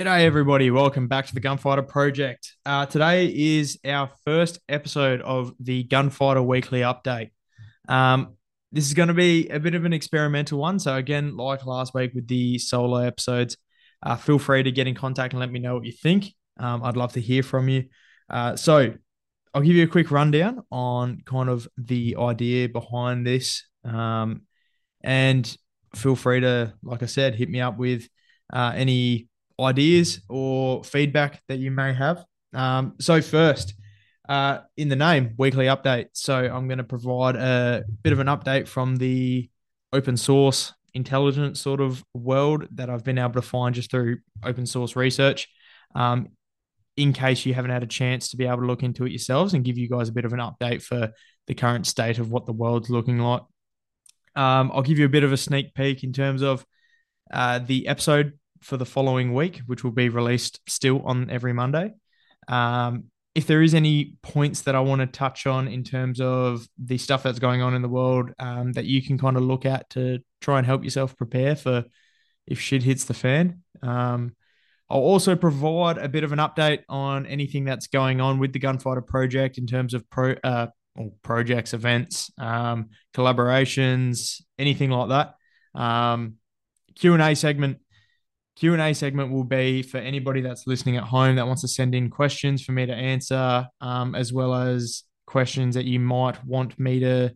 G'day, everybody. Welcome back to the Gunfighter Project. Uh, today is our first episode of the Gunfighter Weekly Update. Um, this is going to be a bit of an experimental one. So, again, like last week with the solo episodes, uh, feel free to get in contact and let me know what you think. Um, I'd love to hear from you. Uh, so, I'll give you a quick rundown on kind of the idea behind this. Um, and feel free to, like I said, hit me up with uh, any ideas or feedback that you may have. Um, so, first, uh, in the name, weekly update. So, I'm going to provide a bit of an update from the open source intelligence sort of world that I've been able to find just through open source research. Um, in case you haven't had a chance to be able to look into it yourselves and give you guys a bit of an update for the current state of what the world's looking like. Um, I'll give you a bit of a sneak peek in terms of uh, the episode for the following week, which will be released still on every Monday. Um, if there is any points that I want to touch on in terms of the stuff that's going on in the world um, that you can kind of look at to try and help yourself prepare for if shit hits the fan. Um, I'll also provide a bit of an update on anything that's going on with the Gunfighter project in terms of pro uh, projects, events, um, collaborations, anything like that. Um, Q and A segment Q&A segment will be for anybody that's listening at home that wants to send in questions for me to answer, um, as well as questions that you might want me to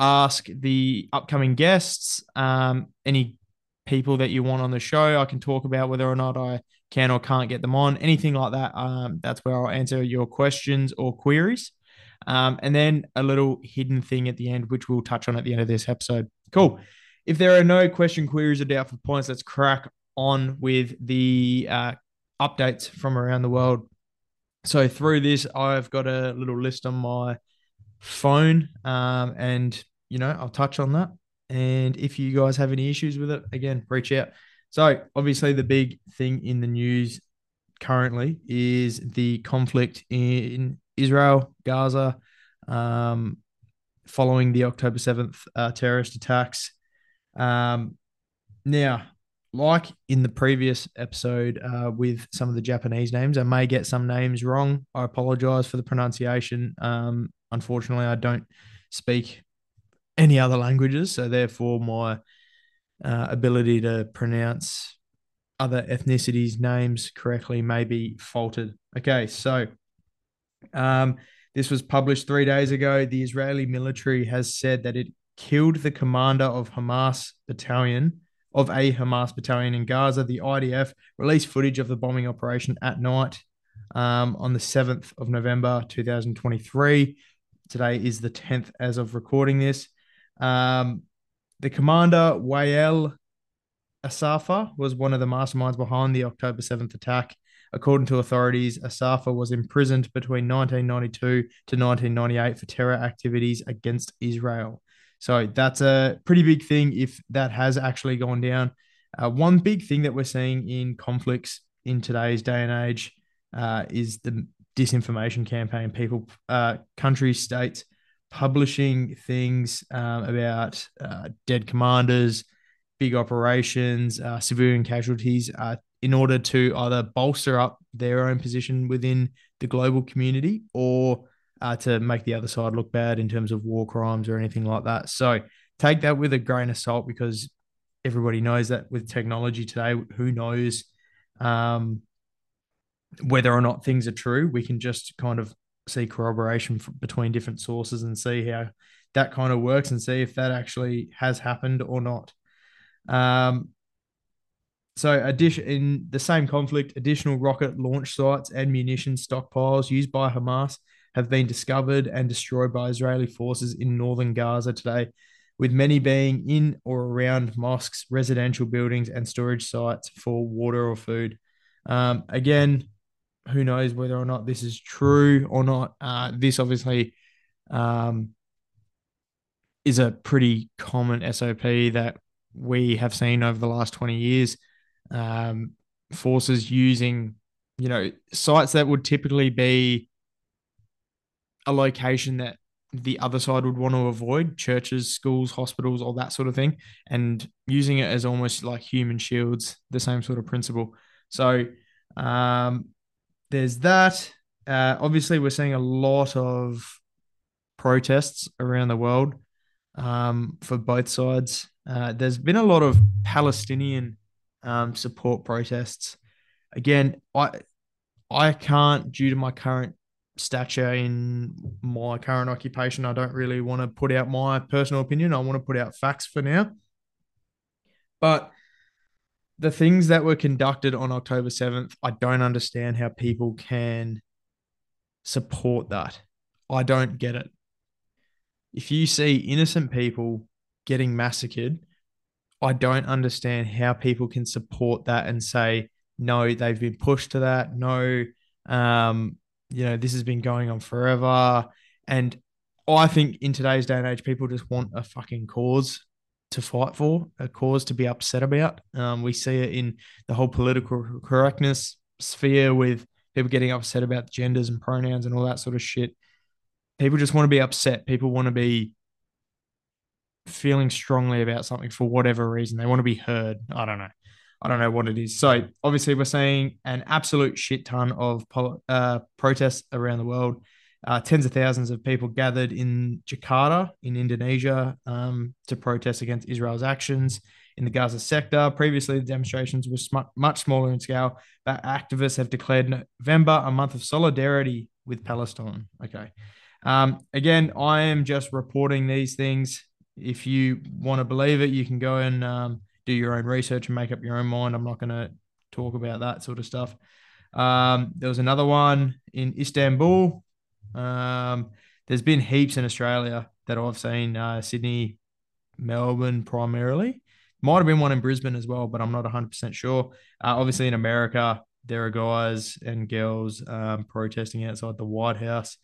ask the upcoming guests, um, any people that you want on the show. I can talk about whether or not I can or can't get them on, anything like that. Um, that's where I'll answer your questions or queries. Um, and then a little hidden thing at the end, which we'll touch on at the end of this episode. Cool. If there are no question, queries, or doubtful points, let's crack on with the uh, updates from around the world. So through this, I've got a little list on my phone, um, and you know I'll touch on that. And if you guys have any issues with it, again, reach out. So obviously, the big thing in the news currently is the conflict in Israel, Gaza, um, following the October seventh uh, terrorist attacks. Um, now, like in the previous episode uh, with some of the Japanese names, I may get some names wrong. I apologize for the pronunciation. Um, unfortunately, I don't speak any other languages, so therefore my uh, ability to pronounce other ethnicities' names correctly may be faltered. Okay, so um, this was published three days ago. The Israeli military has said that it killed the commander of Hamas battalion of a Hamas battalion in Gaza. The IDF released footage of the bombing operation at night um, on the 7th of November 2023. Today is the 10th as of recording this. Um, the commander, Wael Asafa, was one of the masterminds behind the October 7th attack. According to authorities, Asafa was imprisoned between 1992 to 1998 for terror activities against Israel. So that's a pretty big thing if that has actually gone down. Uh, one big thing that we're seeing in conflicts in today's day and age uh, is the disinformation campaign. People, uh, countries, states publishing things um, about uh, dead commanders, big operations, uh, civilian casualties, uh, in order to either bolster up their own position within the global community or uh, to make the other side look bad in terms of war crimes or anything like that. So take that with a grain of salt because everybody knows that with technology today, who knows um, whether or not things are true. We can just kind of see corroboration between different sources and see how that kind of works and see if that actually has happened or not. Um, so, in the same conflict, additional rocket launch sites and munition stockpiles used by Hamas have been discovered and destroyed by Israeli forces in northern Gaza today, with many being in or around mosques, residential buildings, and storage sites for water or food. Um, again, who knows whether or not this is true or not. Uh, this obviously um, is a pretty common SOP that we have seen over the last 20 years. Um, forces using, you know, sites that would typically be a location that the other side would want to avoid churches, schools, hospitals, all that sort of thing, and using it as almost like human shields, the same sort of principle. So, Um, there's that. Uh, obviously, we're seeing a lot of protests around the world um, for both sides. Uh, there's been a lot of Palestinian um, support protests. Again, I I can't, due to my current stature in my current occupation, I don't really want to put out my personal opinion. I want to put out facts for now. But the things that were conducted on October 7th, I don't understand how people can support that. I don't get it. If you see innocent people getting massacred, I don't understand how people can support that and say, no, they've been pushed to that. No, um, you know, this has been going on forever. And I think in today's day and age, people just want a fucking cause to fight for, a cause to be upset about. Um, we see it in the whole political correctness sphere with people getting upset about genders and pronouns and all that sort of shit. People just want to be upset. People want to be feeling strongly about something for whatever reason. They want to be heard. I don't know. I don't know what it is. So obviously, we're seeing an absolute shit ton of uh, protests around the world. Uh, tens of thousands of people gathered in Jakarta in Indonesia um, to protest against Israel's actions in the Gaza sector. Previously, the demonstrations were sm- much smaller in scale, but activists have declared November a month of solidarity with Palestine. Okay. Um, again, I am just reporting these things. If you want to believe it, you can go and um, do your own research and make up your own mind. I'm not going to talk about that sort of stuff. Um, there was another one in Istanbul. Um, there's been heaps in Australia that I've seen. Uh, Sydney, Melbourne, primarily. Might have been one in Brisbane as well, but I'm not 100% sure. Uh, obviously, in America, there are guys and girls um, protesting outside the White House.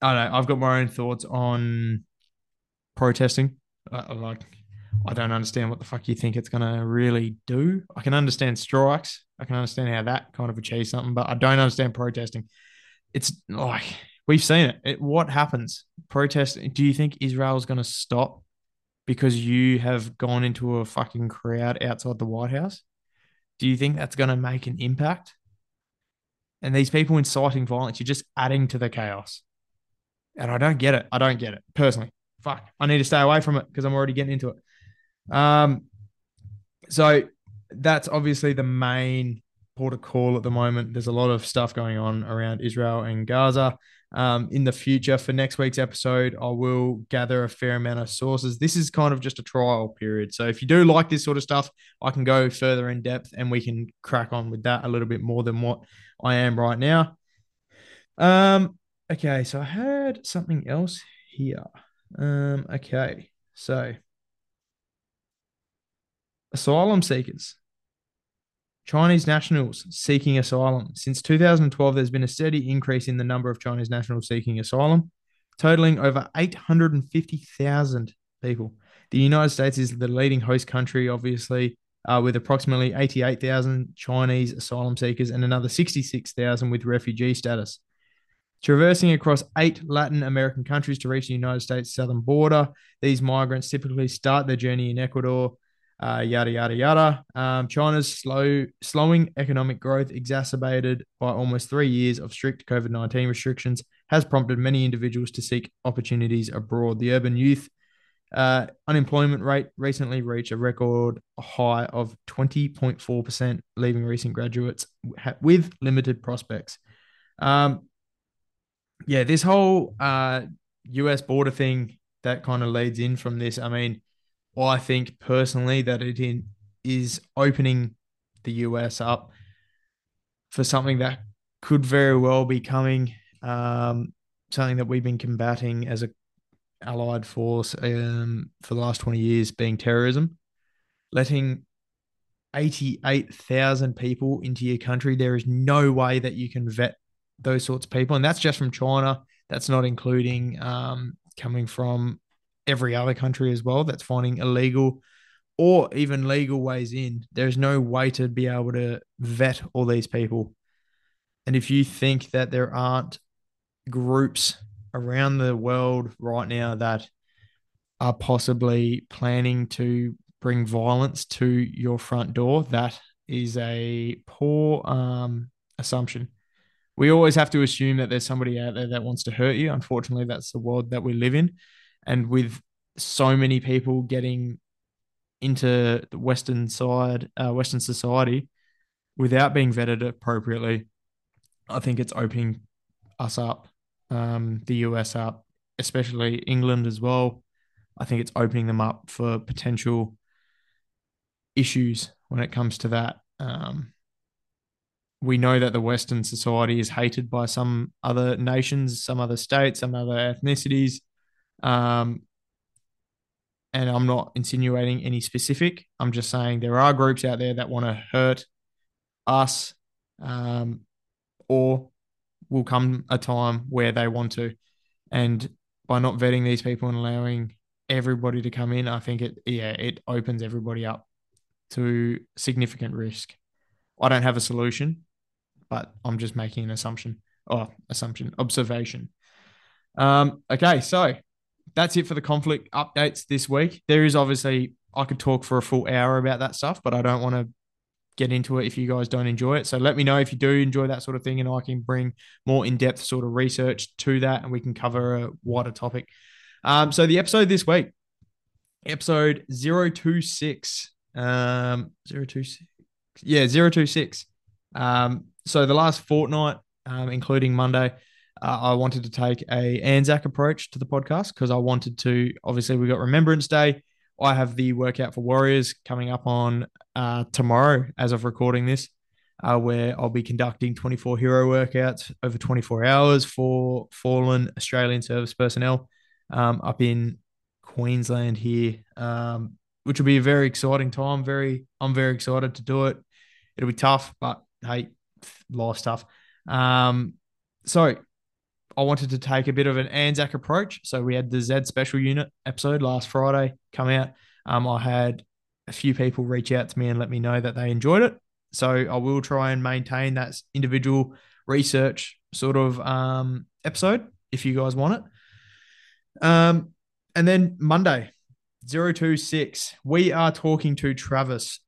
I don't know. I've got my own thoughts on protesting. I, like I don't understand what the fuck you think it's going to really do. I can understand strikes. I can understand how that kind of achieves something, but I don't understand protesting. It's like we've seen it. it what happens? Protest. Do you think Israel's going to stop because you have gone into a fucking crowd outside the White House? Do you think that's going to make an impact? And these people inciting violence, you're just adding to the chaos. And I don't get it. I don't get it personally. Fuck. I need to stay away from it because I'm already getting into it. Um, so that's obviously the main port of call at the moment. There's a lot of stuff going on around Israel and Gaza. Um, in the future, for next week's episode, I will gather a fair amount of sources. This is kind of just a trial period. So if you do like this sort of stuff, I can go further in depth and we can crack on with that a little bit more than what I am right now. Um, okay, so I heard something else here. Um, okay, so asylum seekers. Chinese nationals seeking asylum. Since 2012, there's been a steady increase in the number of Chinese nationals seeking asylum, totaling over 850,000 people. The United States is the leading host country, obviously, uh, with approximately 88,000 Chinese asylum seekers and another 66,000 with refugee status. Traversing across eight Latin American countries to reach the United States southern border, these migrants typically start their journey in Ecuador, uh, yada yada yada. Um, China's slow slowing economic growth, exacerbated by almost three years of strict COVID nineteen restrictions, has prompted many individuals to seek opportunities abroad. The urban youth uh, unemployment rate recently reached a record high of twenty point four percent, leaving recent graduates with limited prospects. Um, yeah, this whole uh, U.S. border thing that kind of leads in from this. I mean I think personally that it in, is opening the US up for something that could very well be coming, um, something that we've been combating as a allied force um, for the last 20 years being terrorism. Letting 88,000 people into your country, there is no way that you can vet those sorts of people. And that's just from China. That's not including um, coming from every other country as well that's finding illegal or even legal ways in. There's no way to be able to vet all these people. And if you think that there aren't groups around the world right now that are possibly planning to bring violence to your front door, that is a poor um, assumption. We always have to assume that there's somebody out there that wants to hurt you. Unfortunately, that's the world that we live in. And with so many people getting into the Western side, uh, Western society, without being vetted appropriately, I think it's opening us up, um, the US up, especially England as well. I think it's opening them up for potential issues when it comes to that. Um, we know that the Western society is hated by some other nations, some other states, some other ethnicities. Um, and I'm not insinuating any specific. I'm just saying there are groups out there that want to hurt us, um, or will come a time where they want to. And by not vetting these people and allowing everybody to come in, I think it yeah it opens everybody up to significant risk. I don't have a solution, but I'm just making an assumption or assumption observation. Um, okay, so that's it for the conflict updates this week. There is obviously I could talk for a full hour about that stuff, but I don't want to get into it if you guys don't enjoy it. So let me know if you do enjoy that sort of thing, and I can bring more in depth sort of research to that, and we can cover a wider topic. Um, so the episode this week, episode 026, um, 026, yeah, 026. Um, so the last fortnight, um, including Monday, uh, I wanted to take a Anzac approach to the podcast because I wanted to. Obviously, we got Remembrance Day. I have the workout for Warriors coming up on uh, tomorrow, as of recording this, uh, where I'll be conducting 24 hero workouts over 24 hours for fallen Australian service personnel um, up in Queensland here, um, which will be a very exciting time. Very, I'm very excited to do it. It'll be tough, but hey, life stuff. Um, so I wanted to take a bit of an Anzac approach. So we had the Z Special Unit episode last Friday come out. Um, I had a few people reach out to me and let me know that they enjoyed it. So I will try and maintain that individual research sort of um, episode if you guys want it. Um, and then Monday, 026, we are talking to Travis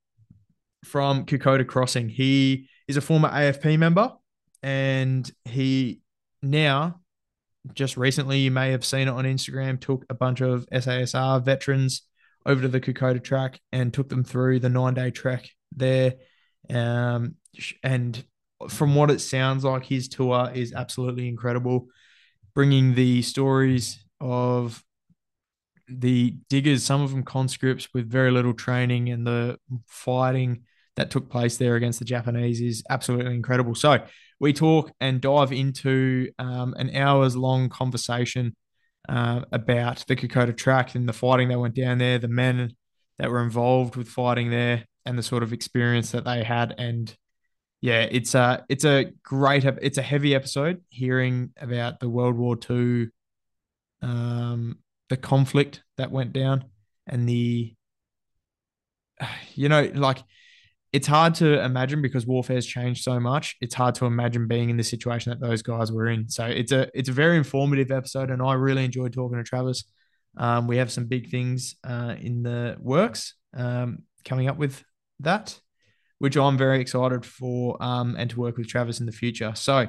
from Kokoda Crossing. He is a former AFP member and he now, just recently, you may have seen it on Instagram, took a bunch of SASR veterans over to the Kokoda track and took them through the nine day trek there. Um, and from what it sounds like, his tour is absolutely incredible, bringing the stories of the diggers, some of them conscripts with very little training, and the fighting that took place there against the Japanese is absolutely incredible. So we talk and dive into um, an hours long conversation uh, about the Kokoda track and the fighting that went down there, the men that were involved with fighting there, and the sort of experience that they had. And yeah, it's a it's a great it's a heavy episode hearing about the World War II, um, the conflict that went down, and the you know like it's hard to imagine because warfare's changed so much. It's hard to imagine being in the situation that those guys were in. So it's a it's a very informative episode, and I really enjoyed talking to Travis. Um, we have some big things uh, in the works um, coming up with that, which I'm very excited for um, and to work with Travis in the future. So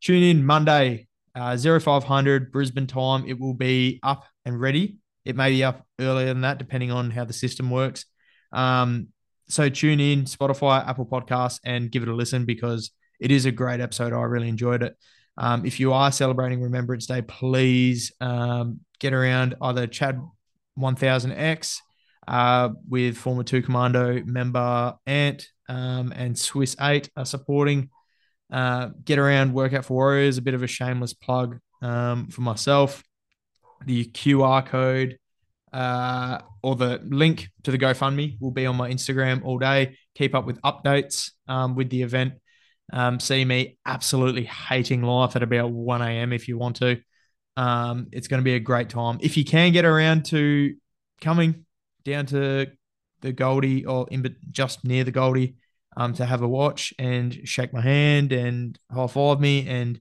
tune in Monday, uh, 0500 Brisbane time. It will be up and ready. It may be up earlier than that, depending on how the system works. Um, so tune in Spotify, Apple Podcasts, and give it a listen because it is a great episode. I really enjoyed it. Um, if you are celebrating Remembrance Day, please um, get around either Chad 1000X uh, with former two commando member Ant um, and Swiss 8 are supporting. Uh, get around Workout for Warriors, a bit of a shameless plug um, for myself. The QR code uh, or the link to the GoFundMe will be on my Instagram all day. Keep up with updates um, with the event. Um, see me absolutely hating life at about 1 a.m. if you want to. Um, it's going to be a great time. If you can get around to coming down to the Goldie or in, just near the Goldie um, to have a watch and shake my hand and high five me and,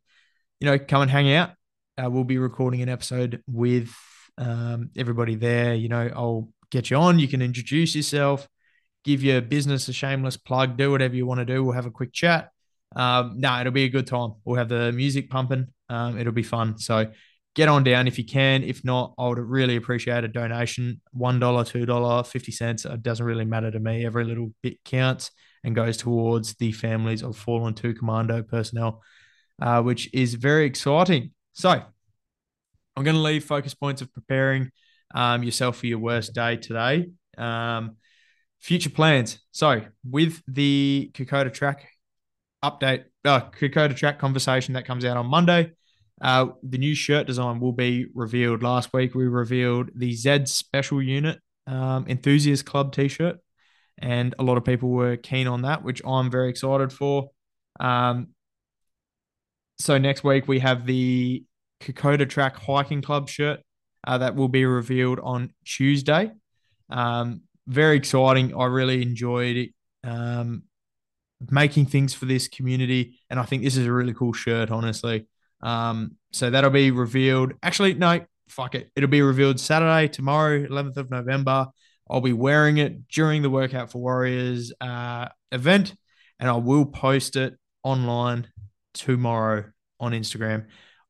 you know, come and hang out. Uh, we'll be recording an episode with um, everybody there. You know, I'll get you on. You can introduce yourself, give your business a shameless plug, do whatever you want to do. We'll have a quick chat. Um, no, it'll be a good time. We'll have the music pumping. Um, it'll be fun. So get on down if you can. If not, I would really appreciate a donation. $1, $2, 50 cents. It doesn't really matter to me. Every little bit counts and goes towards the families of fallen 2 commando personnel, uh, which is very exciting. So I'm going to leave focus points of preparing um, yourself for your worst day today. Um, future plans. So with the Kokoda track update, uh, Kokoda track conversation that comes out on Monday, uh, the new shirt design will be revealed. Last week we revealed the Z Special Unit um, Enthusiast Club T-shirt, and a lot of people were keen on that, which I'm very excited for. Um, so next week we have the Kokoda Track Hiking Club shirt uh, that will be revealed on Tuesday. Um, very exciting. I really enjoyed it. Um, making things for this community, and I think this is a really cool shirt, honestly. Um, so that'll be revealed. Actually, no, fuck it. It'll be revealed Saturday, tomorrow, 11th of November. I'll be wearing it during the Workout for Warriors uh, event, and I will post it online tomorrow on Instagram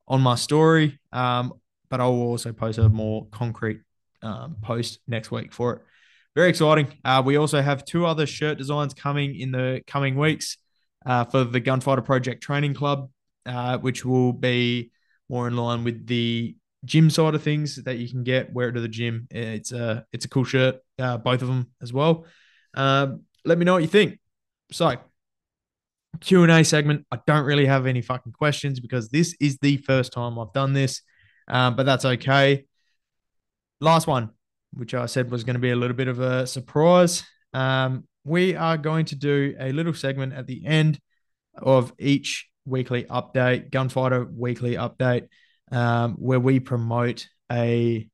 on my story. Um, but I will also post a more concrete um, post next week for it. Very exciting. Uh, we also have two other shirt designs coming in the coming weeks uh, for the Gunfighter Project Training Club, uh, which will be more in line with the gym side of things that you can get. Wear it to the gym. It's a it's a cool shirt. Uh, both of them as well. Um, let me know what you think. So Q and A segment. I don't really have any fucking questions because this is the first time I've done this, um, but that's okay. Last one, which I said was going to be a little bit of a surprise. Um, we are going to do a little segment at the end of each weekly update, Gunfighter weekly update, um, where we promote a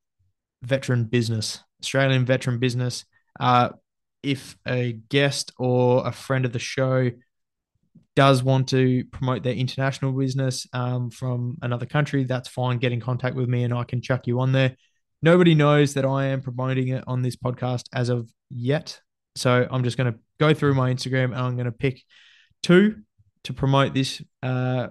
veteran business, Australian veteran business. Uh, if a guest or a friend of the show does want to promote their international business um, from another country, that's fine. Get in contact with me and I can chuck you on there. Nobody knows that I am promoting it on this podcast as of yet. So I'm just going to go through my Instagram and I'm going to pick two to promote this uh,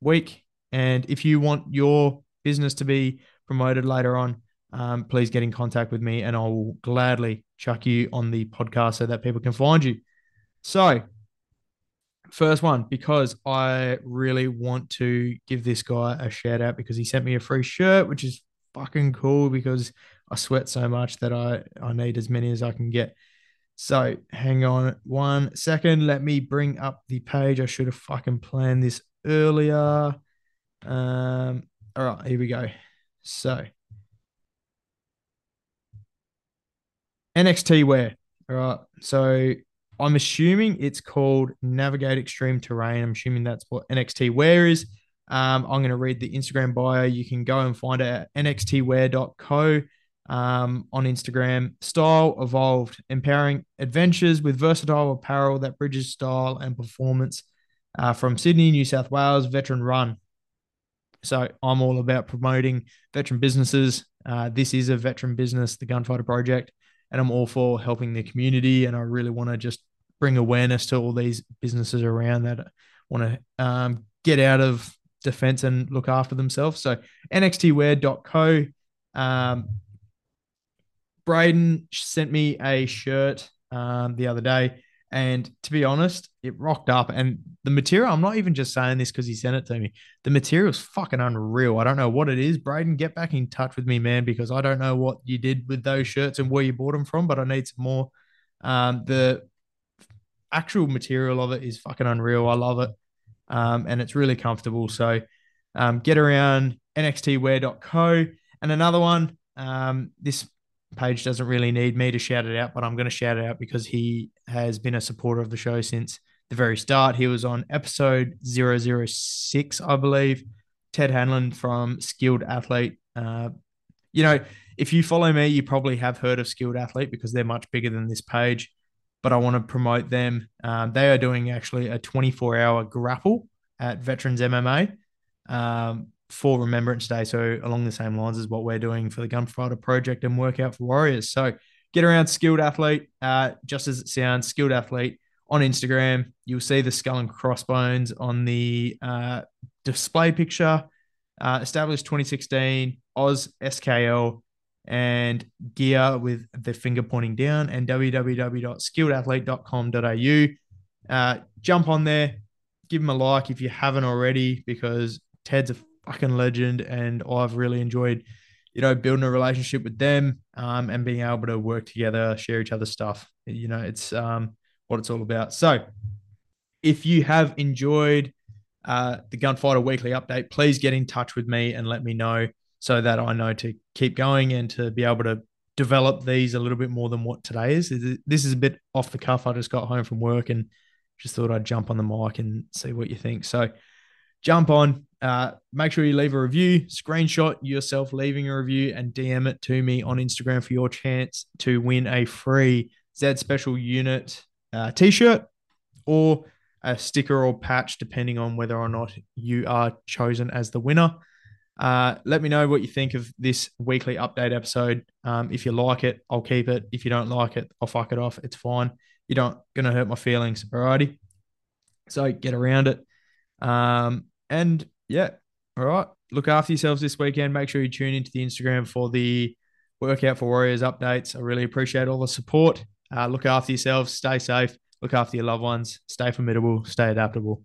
week. And if you want your business to be promoted later on, um, please get in contact with me and I will gladly chuck you on the podcast so that people can find you. So, first one, because I really want to give this guy a shout out because he sent me a free shirt, which is fucking cool because I sweat so much that I, I need as many as I can get. So hang on one second. Let me bring up the page. I should have fucking planned this earlier. Um, all right, here we go. So NXT wear. All right. So I'm assuming it's called Navigate Extreme Terrain. I'm assuming that's what NXT wear is. Um, I'm going to read the Instagram bio. You can go and find it at nxtwear.co um, on Instagram. Style evolved, empowering adventures with versatile apparel that bridges style and performance uh, from Sydney, New South Wales, veteran run. So I'm all about promoting veteran businesses. Uh, this is a veteran business, the Gunfighter Project, and I'm all for helping the community. And I really want to just bring awareness to all these businesses around that want to um, get out of defense and look after themselves. So nxtwear.co. Um, Braden sent me a shirt um, the other day. And to be honest, it rocked up. And the material, I'm not even just saying this because he sent it to me. The material's fucking unreal. I don't know what it is. Braden, get back in touch with me, man, because I don't know what you did with those shirts and where you bought them from, but I need some more. Um, the actual material of it is fucking unreal. I love it um, and it's really comfortable. So um, get around nxtwear.co. And another one, um, this page doesn't really need me to shout it out, but I'm going to shout it out because he has been a supporter of the show since the very start. He was on episode 006, I believe. Ted Hanlon from Skilled Athlete. Uh, you know, if you follow me, you probably have heard of Skilled Athlete because they're much bigger than this page but I want to promote them. Um, they are doing actually a 24 hour grapple at Veterans MMA um, for Remembrance Day. So, along the same lines as what we're doing for the Gunfighter Project and Workout for Warriors. So, get around skilled athlete, uh, just as it sounds, skilled athlete on Instagram. You'll see the skull and crossbones on the uh, display picture. Uh, established 2016, Oz SKL, and gear with the finger pointing down, and www.skilledathlete.com.au. Uh, jump on there, give him a like if you haven't already, because Ted's a fucking legend, and I've really enjoyed, you know, building a relationship with them um, and being able to work together, share each other's stuff. You know, it's um, what it's all about. So, if you have enjoyed uh, the Gunfighter Weekly Update, please get in touch with me and let me know so that I know to keep going and to be able to develop these a little bit more than what today is. This is a bit off the cuff. I just got home from work and just thought I'd jump on the mic and see what you think. So jump on, uh, make sure you leave a review, screenshot yourself leaving a review, and DM it to me on Instagram for your chance to win a free Z Special Unit uh, t shirt or a sticker or patch, depending on whether or not you are chosen as the winner. Uh, let me know what you think of this weekly update episode. Um, if you like it, I'll keep it. If you don't like it, I'll fuck it off. It's fine. You don't gonna hurt my feelings. Alrighty. So get around it. Um, and yeah, all right. Look after yourselves this weekend. Make sure you tune into the Instagram for the workout for Warriors updates. I really appreciate all the support. Uh, look after yourselves. Stay safe. Look after your loved ones. Stay formidable. Stay adaptable.